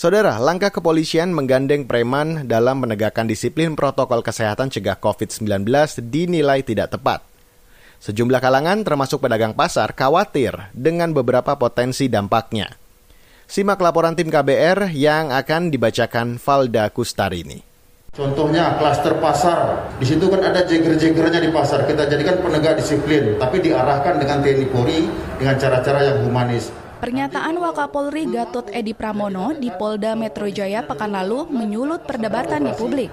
Saudara, langkah kepolisian menggandeng preman dalam menegakkan disiplin protokol kesehatan cegah COVID-19 dinilai tidak tepat. Sejumlah kalangan termasuk pedagang pasar khawatir dengan beberapa potensi dampaknya. Simak laporan tim KBR yang akan dibacakan Valda Kustarini. Contohnya klaster pasar, di situ kan ada jeger-jegernya di pasar. Kita jadikan penegak disiplin, tapi diarahkan dengan TNI Polri dengan cara-cara yang humanis. Pernyataan Wakapolri Gatot Edi Pramono di Polda Metro Jaya pekan lalu menyulut perdebatan di publik.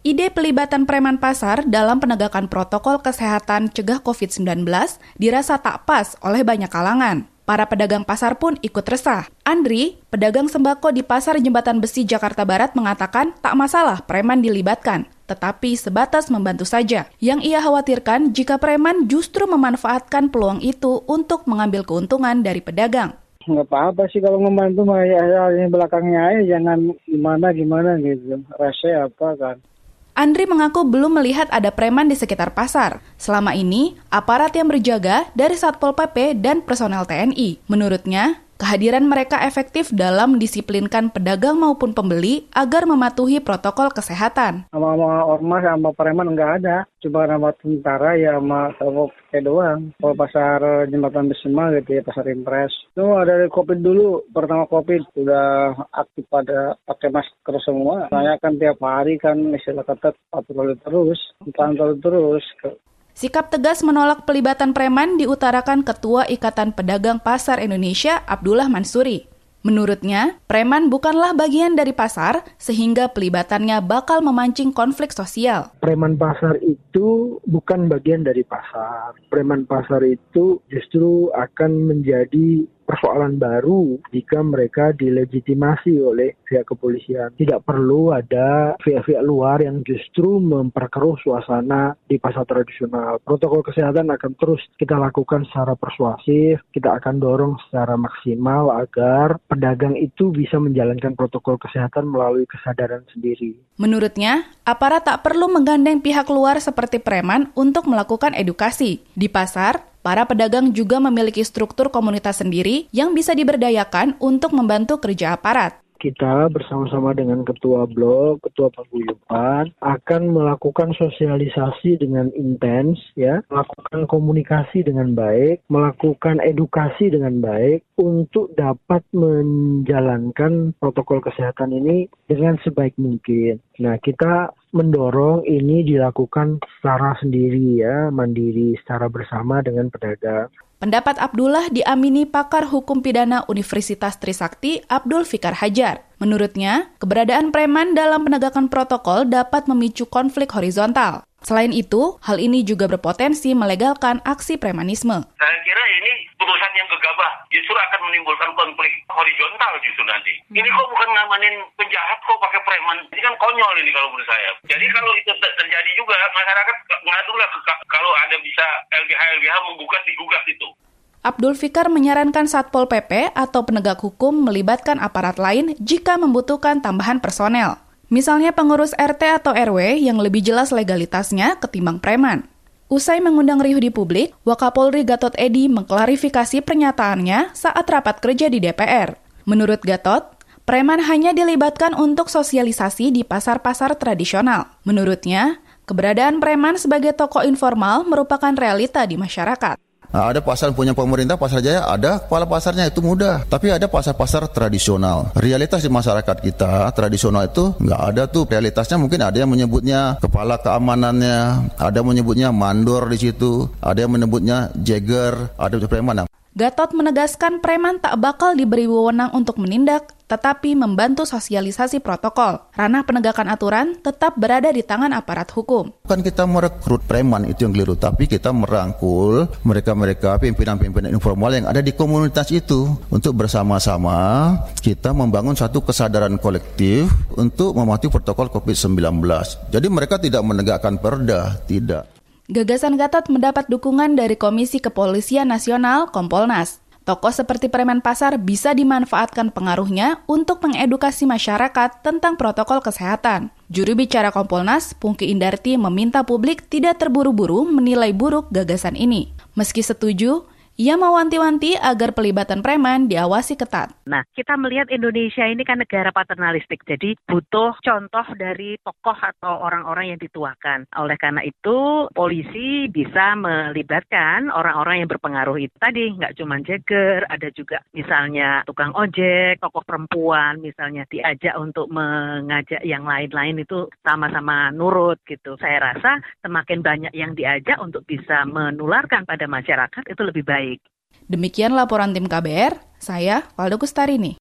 Ide pelibatan preman pasar dalam penegakan protokol kesehatan cegah COVID-19 dirasa tak pas oleh banyak kalangan. Para pedagang pasar pun ikut resah. Andri, pedagang sembako di Pasar Jembatan Besi Jakarta Barat mengatakan tak masalah preman dilibatkan tetapi sebatas membantu saja. Yang ia khawatirkan jika preman justru memanfaatkan peluang itu untuk mengambil keuntungan dari pedagang. Nggak apa-apa sih kalau membantu mah ya, ya yang belakangnya aja jangan gimana gimana gitu. Rasa apa kan. Andri mengaku belum melihat ada preman di sekitar pasar. Selama ini, aparat yang berjaga dari Satpol PP dan personel TNI. Menurutnya, Kehadiran mereka efektif dalam disiplinkan pedagang maupun pembeli agar mematuhi protokol kesehatan. Sama-sama ormas sama preman nggak ada. Cuma nama tentara ya sama sama doang. Kalau pasar jembatan Besema gitu ya, pasar impres. Itu ada COVID dulu, pertama COVID sudah aktif pada pakai masker semua. Saya kan tiap hari kan istilah kata patroli terus, pantau terus. Sikap tegas menolak pelibatan preman diutarakan Ketua Ikatan Pedagang Pasar Indonesia Abdullah Mansuri. Menurutnya, preman bukanlah bagian dari pasar sehingga pelibatannya bakal memancing konflik sosial. Preman pasar itu bukan bagian dari pasar. Preman pasar itu justru akan menjadi persoalan baru jika mereka dilegitimasi oleh pihak kepolisian. Tidak perlu ada pihak-pihak luar yang justru memperkeruh suasana di pasar tradisional. Protokol kesehatan akan terus kita lakukan secara persuasif, kita akan dorong secara maksimal agar pedagang itu bisa menjalankan protokol kesehatan melalui kesadaran sendiri. Menurutnya, aparat tak perlu menggandeng pihak luar seperti preman untuk melakukan edukasi. Di pasar, Para pedagang juga memiliki struktur komunitas sendiri yang bisa diberdayakan untuk membantu kerja aparat kita bersama-sama dengan ketua blok, ketua paguyuban akan melakukan sosialisasi dengan intens ya, melakukan komunikasi dengan baik, melakukan edukasi dengan baik untuk dapat menjalankan protokol kesehatan ini dengan sebaik mungkin. Nah, kita mendorong ini dilakukan secara sendiri ya, mandiri secara bersama dengan pedagang. Pendapat Abdullah diamini pakar hukum pidana Universitas Trisakti Abdul Fikar Hajar. Menurutnya, keberadaan preman dalam penegakan protokol dapat memicu konflik horizontal. Selain itu, hal ini juga berpotensi melegalkan aksi premanisme. Saya kira ini putusan yang gegabah justru akan menimbulkan konflik horizontal justru nanti. Hmm. Ini kok bukan ngamanin penjahat kok pakai preman. Ini kan konyol ini kalau menurut saya. Jadi kalau itu terjadi juga masyarakat ngadulah kalau ada bisa LBH LBH menggugat digugat itu. Abdul Fikar menyarankan Satpol PP atau penegak hukum melibatkan aparat lain jika membutuhkan tambahan personel. Misalnya pengurus RT atau RW yang lebih jelas legalitasnya ketimbang preman. Usai mengundang riuh di publik, Wakapolri Gatot Edi mengklarifikasi pernyataannya saat rapat kerja di DPR. Menurut Gatot, preman hanya dilibatkan untuk sosialisasi di pasar-pasar tradisional. Menurutnya, keberadaan preman sebagai tokoh informal merupakan realita di masyarakat. Nah, ada pasar punya pemerintah, pasar jaya, ada kepala pasarnya itu mudah. Tapi ada pasar-pasar tradisional. Realitas di masyarakat kita tradisional itu nggak ada tuh. Realitasnya mungkin ada yang menyebutnya kepala keamanannya, ada yang menyebutnya mandor di situ, ada yang menyebutnya jagger, ada preman. Gatot menegaskan preman tak bakal diberi wewenang untuk menindak, tetapi membantu sosialisasi protokol. Ranah penegakan aturan tetap berada di tangan aparat hukum. Bukan kita merekrut preman itu yang keliru, tapi kita merangkul mereka-mereka pimpinan-pimpinan informal yang ada di komunitas itu untuk bersama-sama kita membangun satu kesadaran kolektif untuk mematuhi protokol COVID-19. Jadi mereka tidak menegakkan perda, tidak. Gagasan Gatot mendapat dukungan dari Komisi Kepolisian Nasional Kompolnas. Tokoh seperti preman pasar bisa dimanfaatkan pengaruhnya untuk mengedukasi masyarakat tentang protokol kesehatan. Juru bicara Kompolnas, Pungki Indarti meminta publik tidak terburu-buru menilai buruk gagasan ini. Meski setuju, Ia mewanti-wanti agar pelibatan preman diawasi ketat. Nah, kita melihat Indonesia ini kan negara paternalistik, jadi butuh contoh dari tokoh atau orang-orang yang dituakan. Oleh karena itu, polisi bisa melibatkan orang-orang yang berpengaruh itu tadi, nggak cuma jeger, ada juga misalnya tukang ojek, tokoh perempuan, misalnya diajak untuk mengajak yang lain-lain itu sama-sama nurut gitu. Saya rasa semakin banyak yang diajak untuk bisa menularkan pada masyarakat itu lebih baik. Demikian laporan tim KBR, saya Valdo Kustarini.